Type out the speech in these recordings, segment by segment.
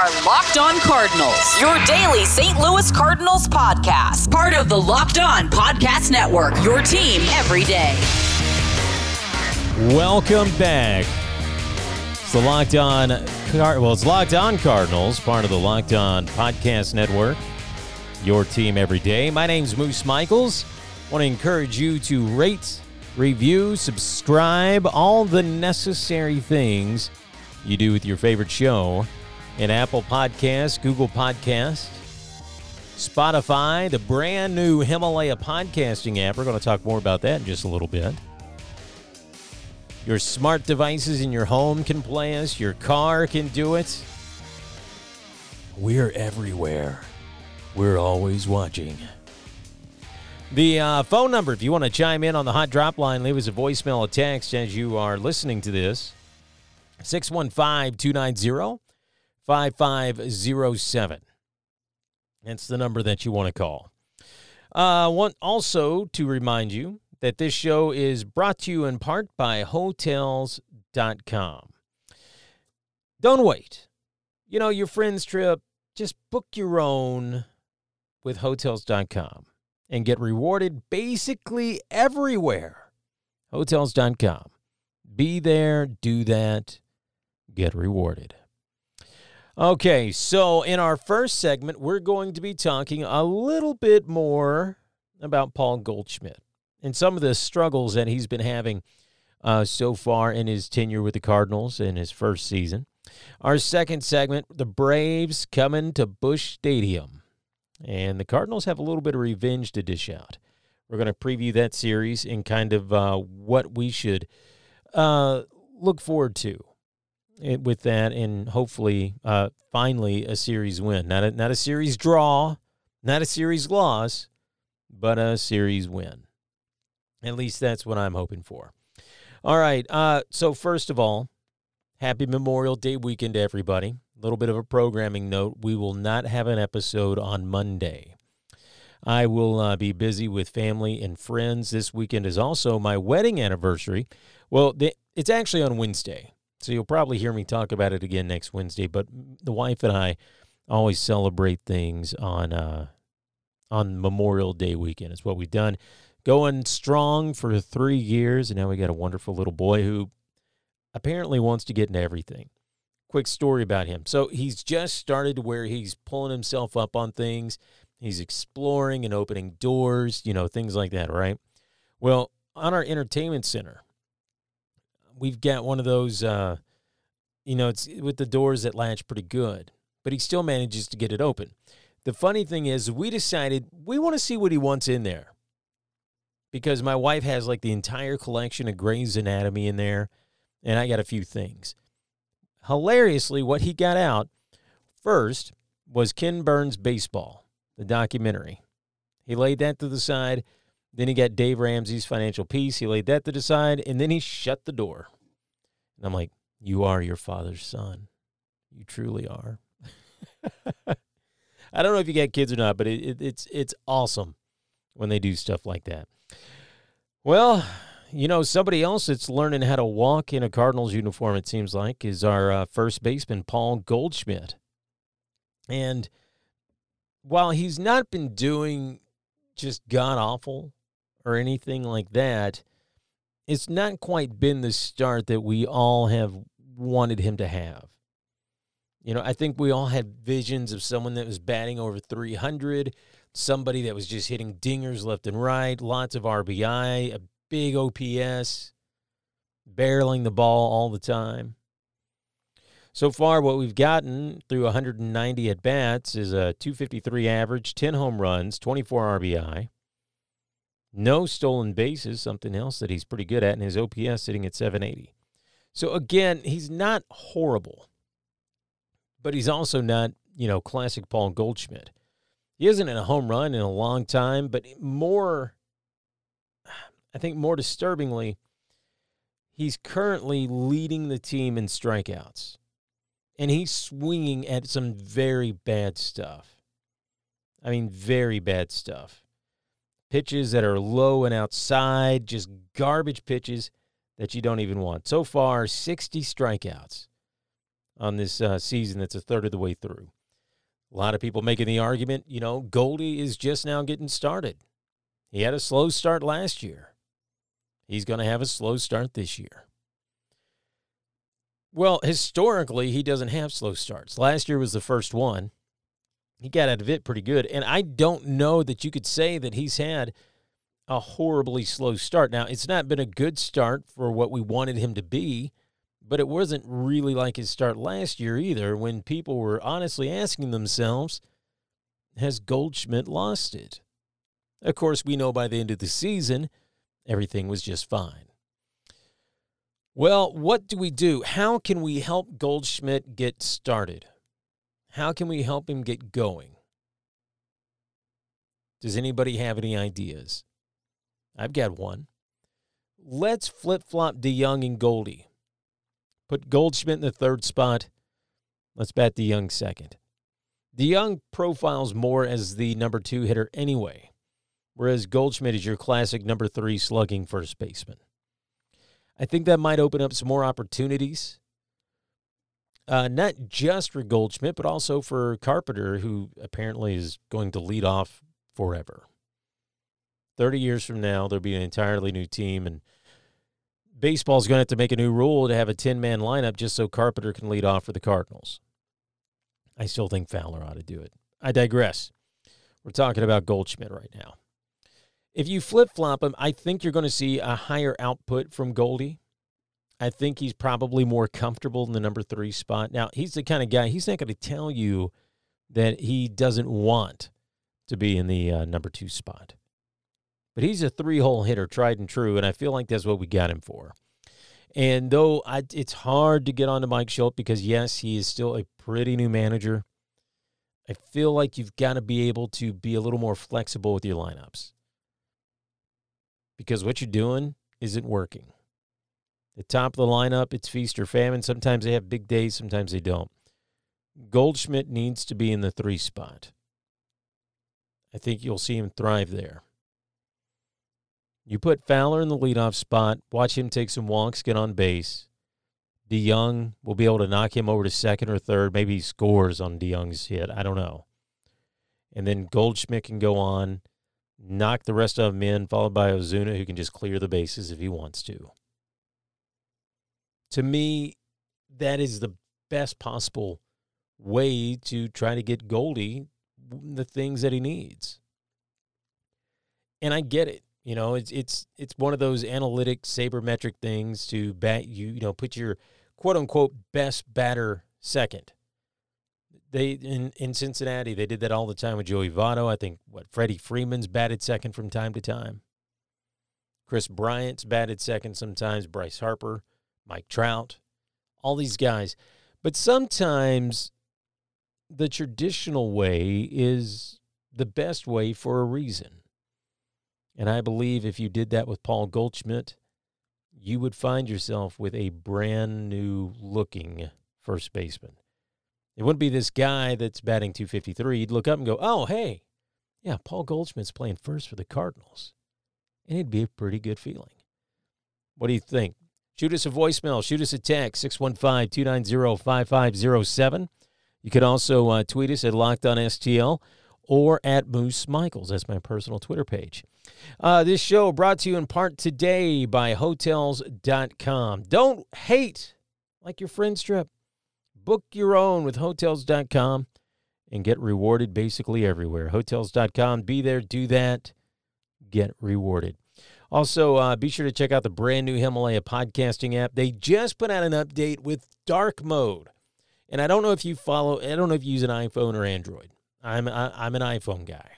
are Locked On Cardinals, your daily St. Louis Cardinals podcast. Part of the Locked On Podcast Network, your team every day. Welcome back. It's the Locked On Car- well, it's Locked On Cardinals, part of the Locked On Podcast Network. Your team every day. My name's Moose Michaels. Want to encourage you to rate, review, subscribe, all the necessary things you do with your favorite show in Apple Podcasts, Google Podcasts, Spotify, the brand new Himalaya podcasting app. We're going to talk more about that in just a little bit. Your smart devices in your home can play us, your car can do it. We're everywhere. We're always watching. The uh, phone number, if you want to chime in on the hot drop line, leave us a voicemail or text as you are listening to this 615 290 5507. That's the number that you want to call. Uh, want also to remind you that this show is brought to you in part by Hotels.com. Don't wait. You know, your friend's trip, just book your own with Hotels.com and get rewarded basically everywhere. Hotels.com. Be there, do that, get rewarded. Okay, so in our first segment, we're going to be talking a little bit more about Paul Goldschmidt and some of the struggles that he's been having uh, so far in his tenure with the Cardinals in his first season. Our second segment, the Braves coming to Busch Stadium. And the Cardinals have a little bit of revenge to dish out. We're going to preview that series and kind of uh, what we should uh, look forward to with that, and hopefully, uh, finally, a series win. Not a, not a series draw, not a series loss, but a series win. At least that's what I'm hoping for. All right. Uh, so, first of all, happy Memorial Day weekend to everybody. A little bit of a programming note we will not have an episode on Monday. I will uh, be busy with family and friends. This weekend is also my wedding anniversary. Well, the, it's actually on Wednesday. So you'll probably hear me talk about it again next Wednesday. But the wife and I always celebrate things on uh, on Memorial Day weekend. It's what we've done going strong for three years, and now we got a wonderful little boy who apparently wants to get into everything. Quick story about him. So he's just started where he's pulling himself up on things. He's exploring and opening doors, you know, things like that, right? Well, on our entertainment center, we've got one of those, uh, you know, it's with the doors that latch pretty good, but he still manages to get it open. The funny thing is, we decided we want to see what he wants in there because my wife has like the entire collection of Grey's Anatomy in there, and I got a few things. Hilariously, what he got out first was Ken Burns' Baseball, the documentary. He laid that to the side. Then he got Dave Ramsey's Financial Peace. He laid that to the side, and then he shut the door. And I'm like, You are your father's son. You truly are. I don't know if you got kids or not, but it, it, it's it's awesome when they do stuff like that. Well, you know, somebody else that's learning how to walk in a Cardinals uniform, it seems like, is our uh, first baseman, Paul Goldschmidt. And while he's not been doing just god awful or anything like that, it's not quite been the start that we all have wanted him to have. You know, I think we all had visions of someone that was batting over 300, somebody that was just hitting dingers left and right, lots of RBI, a big OPS, barreling the ball all the time. So far, what we've gotten through 190 at bats is a 253 average, 10 home runs, 24 RBI. No stolen bases, something else that he's pretty good at, and his OPS sitting at 780. So again, he's not horrible, but he's also not, you know, classic Paul Goldschmidt. He isn't in a home run in a long time, but more, I think more disturbingly, he's currently leading the team in strikeouts. And he's swinging at some very bad stuff. I mean, very bad stuff. Pitches that are low and outside, just garbage pitches that you don't even want. So far, 60 strikeouts on this uh, season that's a third of the way through. A lot of people making the argument, you know, Goldie is just now getting started. He had a slow start last year. He's going to have a slow start this year. Well, historically, he doesn't have slow starts. Last year was the first one. He got out of it pretty good. And I don't know that you could say that he's had a horribly slow start. Now, it's not been a good start for what we wanted him to be, but it wasn't really like his start last year either when people were honestly asking themselves, has Goldschmidt lost it? Of course, we know by the end of the season, everything was just fine. Well, what do we do? How can we help Goldschmidt get started? How can we help him get going? Does anybody have any ideas? I've got one. Let's flip flop DeJong and Goldie. Put Goldschmidt in the third spot. Let's bat DeJong second. DeJong profiles more as the number two hitter anyway, whereas Goldschmidt is your classic number three slugging first baseman. I think that might open up some more opportunities. Uh, not just for Goldschmidt, but also for Carpenter, who apparently is going to lead off forever. 30 years from now, there'll be an entirely new team, and baseball's going to have to make a new rule to have a 10 man lineup just so Carpenter can lead off for the Cardinals. I still think Fowler ought to do it. I digress. We're talking about Goldschmidt right now. If you flip flop him, I think you're going to see a higher output from Goldie. I think he's probably more comfortable in the number three spot. Now, he's the kind of guy, he's not going to tell you that he doesn't want to be in the uh, number two spot. But he's a three hole hitter, tried and true, and I feel like that's what we got him for. And though I, it's hard to get onto Mike Shildt because, yes, he is still a pretty new manager, I feel like you've got to be able to be a little more flexible with your lineups because what you're doing isn't working. The top of the lineup, it's feast or famine. Sometimes they have big days, sometimes they don't. Goldschmidt needs to be in the three spot. I think you'll see him thrive there. You put Fowler in the leadoff spot, watch him take some walks, get on base. DeJong will be able to knock him over to second or third. Maybe he scores on DeJong's hit. I don't know. And then Goldschmidt can go on knock the rest of them in, followed by Ozuna, who can just clear the bases if he wants to. To me, that is the best possible way to try to get Goldie the things that he needs. And I get it. You know, it's it's it's one of those analytic sabermetric things to bat you, you know, put your quote unquote best batter second they in in Cincinnati they did that all the time with Joey Votto. I think what Freddie Freeman's batted second from time to time. Kris Bryant's batted second sometimes. Bryce Harper, Mike Trout, all these guys. But sometimes the traditional way is the best way for a reason. And I believe if you did that with Paul Goldschmidt, you would find yourself with a brand new looking first baseman. It wouldn't be this guy that's batting 253. You'd look up and go, oh, hey, yeah, Paul Goldschmidt's playing first for the Cardinals. And it'd be a pretty good feeling. What do you think? Shoot us a voicemail, shoot us a text, 615 290 5507. You could also uh, tweet us at Locked On STL or at Moose Michaels. That's my personal Twitter page. Uh, this show brought to you in part today by Hotels.com. Don't hate like your friend's trip. Book your own with Hotels.com and get rewarded basically everywhere. Hotels.com, be there, do that, get rewarded. Also, uh, be sure to check out the brand new Himalaya podcasting app. They just put out an update with dark mode. And I don't know if you follow, I don't know if you use an iPhone or Android. I'm, I, I'm an iPhone guy.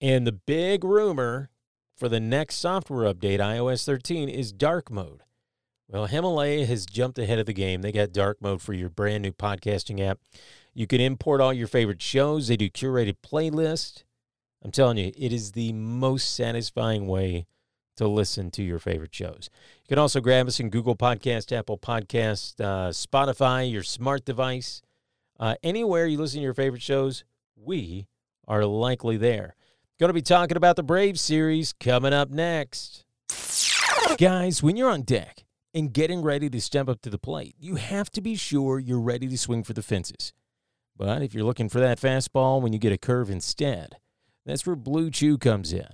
And the big rumor for the next software update, iOS 13, is dark mode. Well, Himalaya has jumped ahead of the game. They got dark mode for your brand new podcasting app. You can import all your favorite shows. They do curated playlists. I'm telling you, it is the most satisfying way to listen to your favorite shows. You can also grab us in Google Podcast, Apple Podcast, uh, Spotify, your smart device. Uh, anywhere you listen to your favorite shows, we are likely there. Going to be talking about the Brave series coming up next. Guys, when you're on deck, and getting ready to step up to the plate. You have to be sure you're ready to swing for the fences. But if you're looking for that fastball when you get a curve instead, that's where Blue Chew comes in.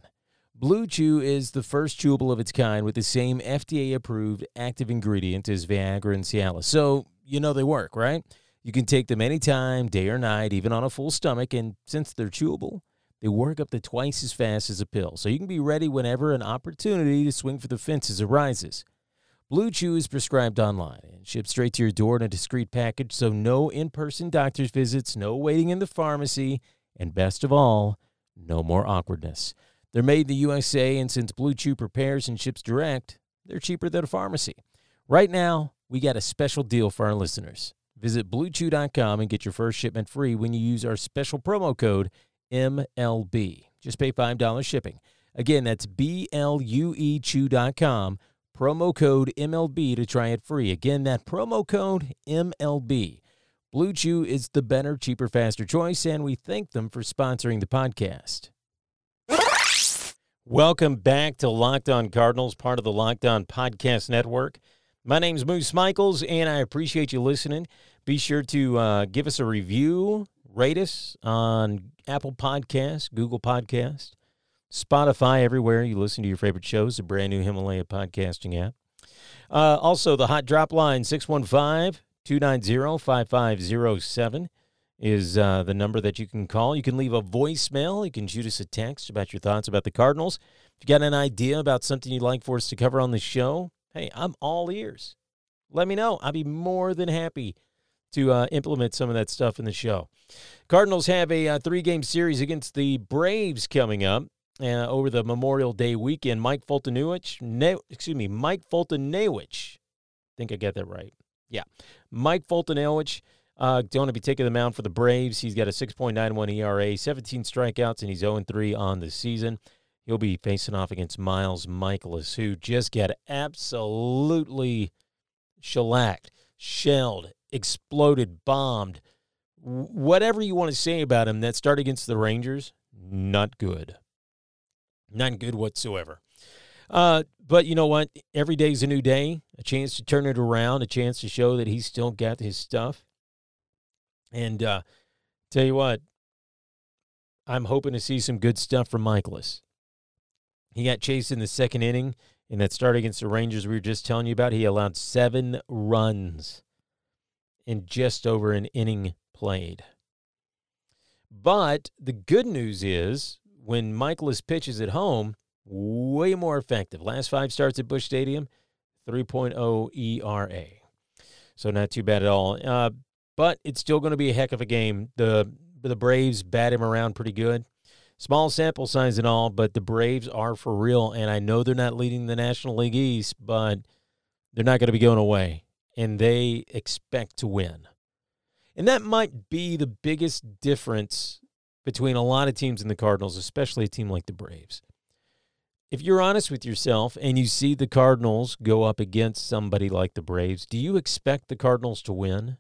Blue Chew is the first chewable of its kind with the same FDA approved active ingredient as Viagra and Cialis. So, you know they work, right? You can take them anytime, day or night, even on a full stomach. And since they're chewable, they work up to twice as fast as a pill. So you can be ready whenever an opportunity to swing for the fences arises. Blue Chew is prescribed online and shipped straight to your door in a discreet package, so no in person doctor's visits, no waiting in the pharmacy, and best of all, no more awkwardness. They're made in the USA, and since Blue Chew prepares and ships direct, they're cheaper than a pharmacy. Right now, we got a special deal for our listeners. Visit bluechew.com and get your first shipment free when you use our special promo code MLB. Just pay $5 shipping. Again, that's B L U E Chew.com promo code MLB to try it free. Again, that promo code MLB. Blue Chew is the better, cheaper, faster choice, and we thank them for sponsoring the podcast. Welcome back to Locked On Cardinals, part of the Locked On Podcast Network. My name's Moose Michaels, and I appreciate you listening. Be sure to uh, give us a review, rate us on Apple Podcasts, Google Podcast, Spotify, everywhere you listen to your favorite shows, the brand new Himalaya podcasting app. Uh, also, the hot drop line, 615 290 5507 is uh, the number that you can call. You can leave a voicemail. You can shoot us a text about your thoughts about the Cardinals. If you got an idea about something you'd like for us to cover on the show, hey, I'm all ears. Let me know. I'd be more than happy to uh, implement some of that stuff in the show. Cardinals have a uh, three game series against the Braves coming up uh, over the Memorial Day weekend. Mike Foltynewicz, ne- excuse me, Mike Foltynewicz. I think I got that right. Yeah, Mike Foltynewicz. Uh, going to be taking the mound for the Braves. He's got a 6.91 ERA, 17 strikeouts, and he's 0 3 on the season. He'll be facing off against Miles Mikolas, who just got absolutely shellacked, shelled, exploded, bombed. Whatever you want to say about him, that start against the Rangers, not good. Not good whatsoever. Uh, but you know what? Every day's a new day, a chance to turn it around, a chance to show that he's still got his stuff. And uh, tell you what, I'm hoping to see some good stuff from Mikolas. He got chased in the second inning in that start against the Rangers we were just telling you about. He allowed seven runs in just over an inning played. But the good news is when Mikolas pitches at home, way more effective. Last five starts at Busch Stadium, 3.0 ERA. So not too bad at all. Uh, but it's still going to be a heck of a game. The the Braves bat him around pretty good. Small sample size and all, but the Braves are for real. And I know they're not leading the National League East, but they're not going to be going away. And they expect to win. And that might be the biggest difference between a lot of teams in the Cardinals, especially a team like the Braves. If you're honest with yourself and you see the Cardinals go up against somebody like the Braves, do you expect the Cardinals to win?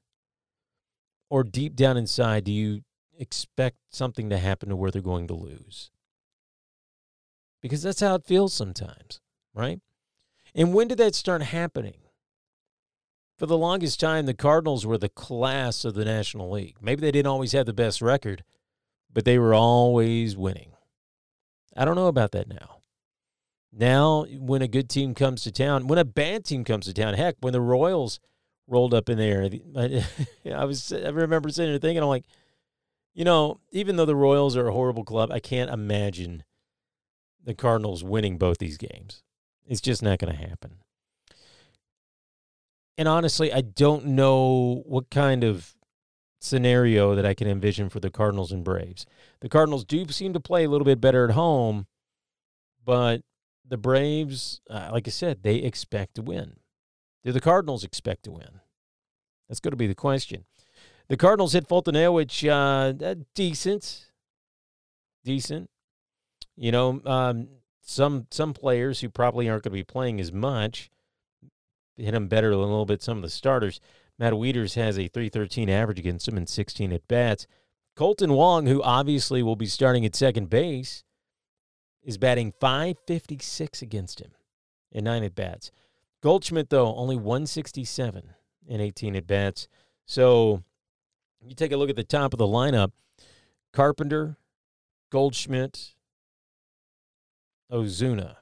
Or deep down inside, do you expect something to happen to where they're going to lose? Because that's how it feels sometimes, right? And when did that start happening? For the longest time, the Cardinals were the class of the National League. Maybe they didn't always have the best record, but they were always winning. I don't know about that now. Now, when a good team comes to town, when a bad team comes to town, heck, when the Royals rolled up in there, I was I remember sitting there thinking, I'm like, you know, even though the Royals are a horrible club, I can't imagine the Cardinals winning both these games. It's just not going to happen. And honestly, I don't know what kind of scenario that I can envision for the Cardinals and Braves. The Cardinals do seem to play a little bit better at home, but the Braves, uh, like I said, they expect to win. Do the Cardinals expect to win? That's going to be the question. The Cardinals hit Foltynewicz uh, decent, decent. You know, um, some some players who probably aren't going to be playing as much hit him better than a little bit. Some of the starters. Matt Wieters has a 313 average against him in 16 at bats. Kolten Wong, who obviously will be starting at second base, is batting 556 against him in nine at bats. Goldschmidt, though, only 167 in 18 at bats. So you take a look at the top of the lineup Carpenter, Goldschmidt, Ozuna.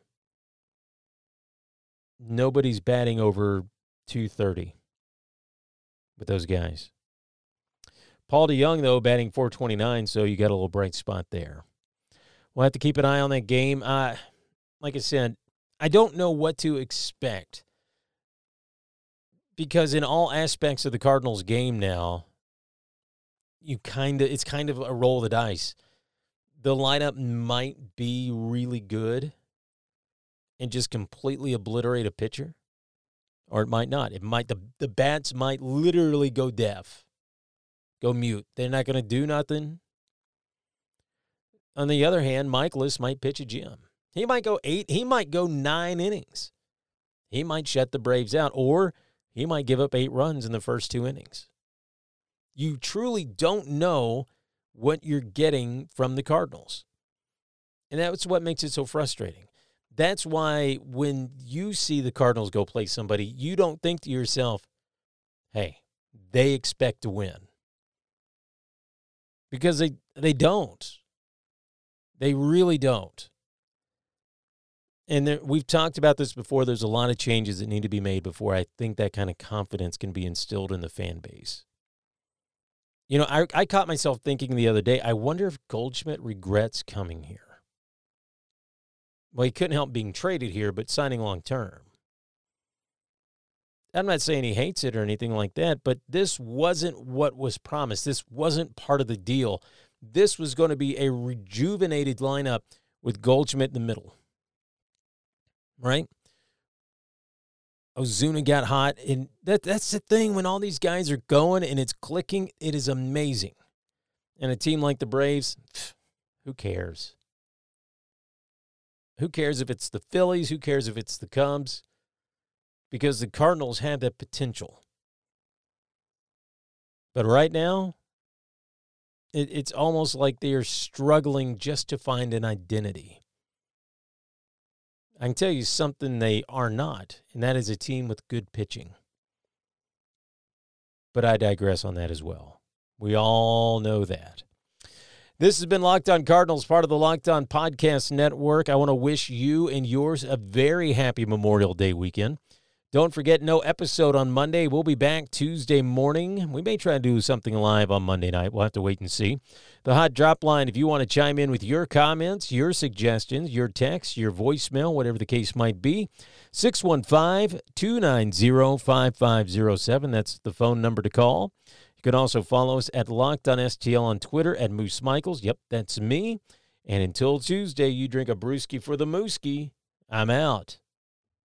Nobody's batting over 230 with those guys. Paul DeJong, though, batting 429, so you got a little bright spot there. We'll have to keep an eye on that game. Uh, like I said, I don't know what to expect because in all aspects of the Cardinals game now, you kind of it's kind of a roll of the dice. The lineup might be really good and just completely obliterate a pitcher, or it might not. It might the the bats might literally go deaf, go mute. They're not going to do nothing. On the other hand, Mikolas might pitch a gem. He might go eight. He might go nine innings. He might shut the Braves out, or he might give up eight runs in the first two innings. You truly don't know what you're getting from the Cardinals. And that's what makes it so frustrating. That's why when you see the Cardinals go play somebody, you don't think to yourself, hey, they expect to win. Because they, they don't. They really don't. And there, we've talked about this before. There's a lot of changes that need to be made before I think that kind of confidence can be instilled in the fan base. You know, I, I caught myself thinking the other day, I wonder if Goldschmidt regrets coming here. Well, he couldn't help being traded here, but signing long term. I'm not saying he hates it or anything like that, but this wasn't what was promised. This wasn't part of the deal. This was going to be a rejuvenated lineup with Goldschmidt in the middle. Right? Ozuna got hot, and that that's the thing when all these guys are going and it's clicking, it is amazing. And a team like the Braves, who cares? Who cares if it's the Phillies? Who cares if it's the Cubs? Because the Cardinals have that potential. But right now, it, it's almost like they are struggling just to find an identity. I can tell you something they are not, and that is a team with good pitching. But I digress on that as well. We all know that. This has been Locked On Cardinals, part of the Locked On Podcast Network. I want to wish you and yours a very happy Memorial Day weekend. Don't forget, no episode on Monday. We'll be back Tuesday morning. We may try to do something live on Monday night. We'll have to wait and see. The hot drop line, if you want to chime in with your comments, your suggestions, your text, your voicemail, whatever the case might be, 615 290 5507. That's the phone number to call. You can also follow us at Locked on STL on Twitter at Moose Michaels. Yep, that's me. And until Tuesday, you drink a brewski for the mooski. I'm out.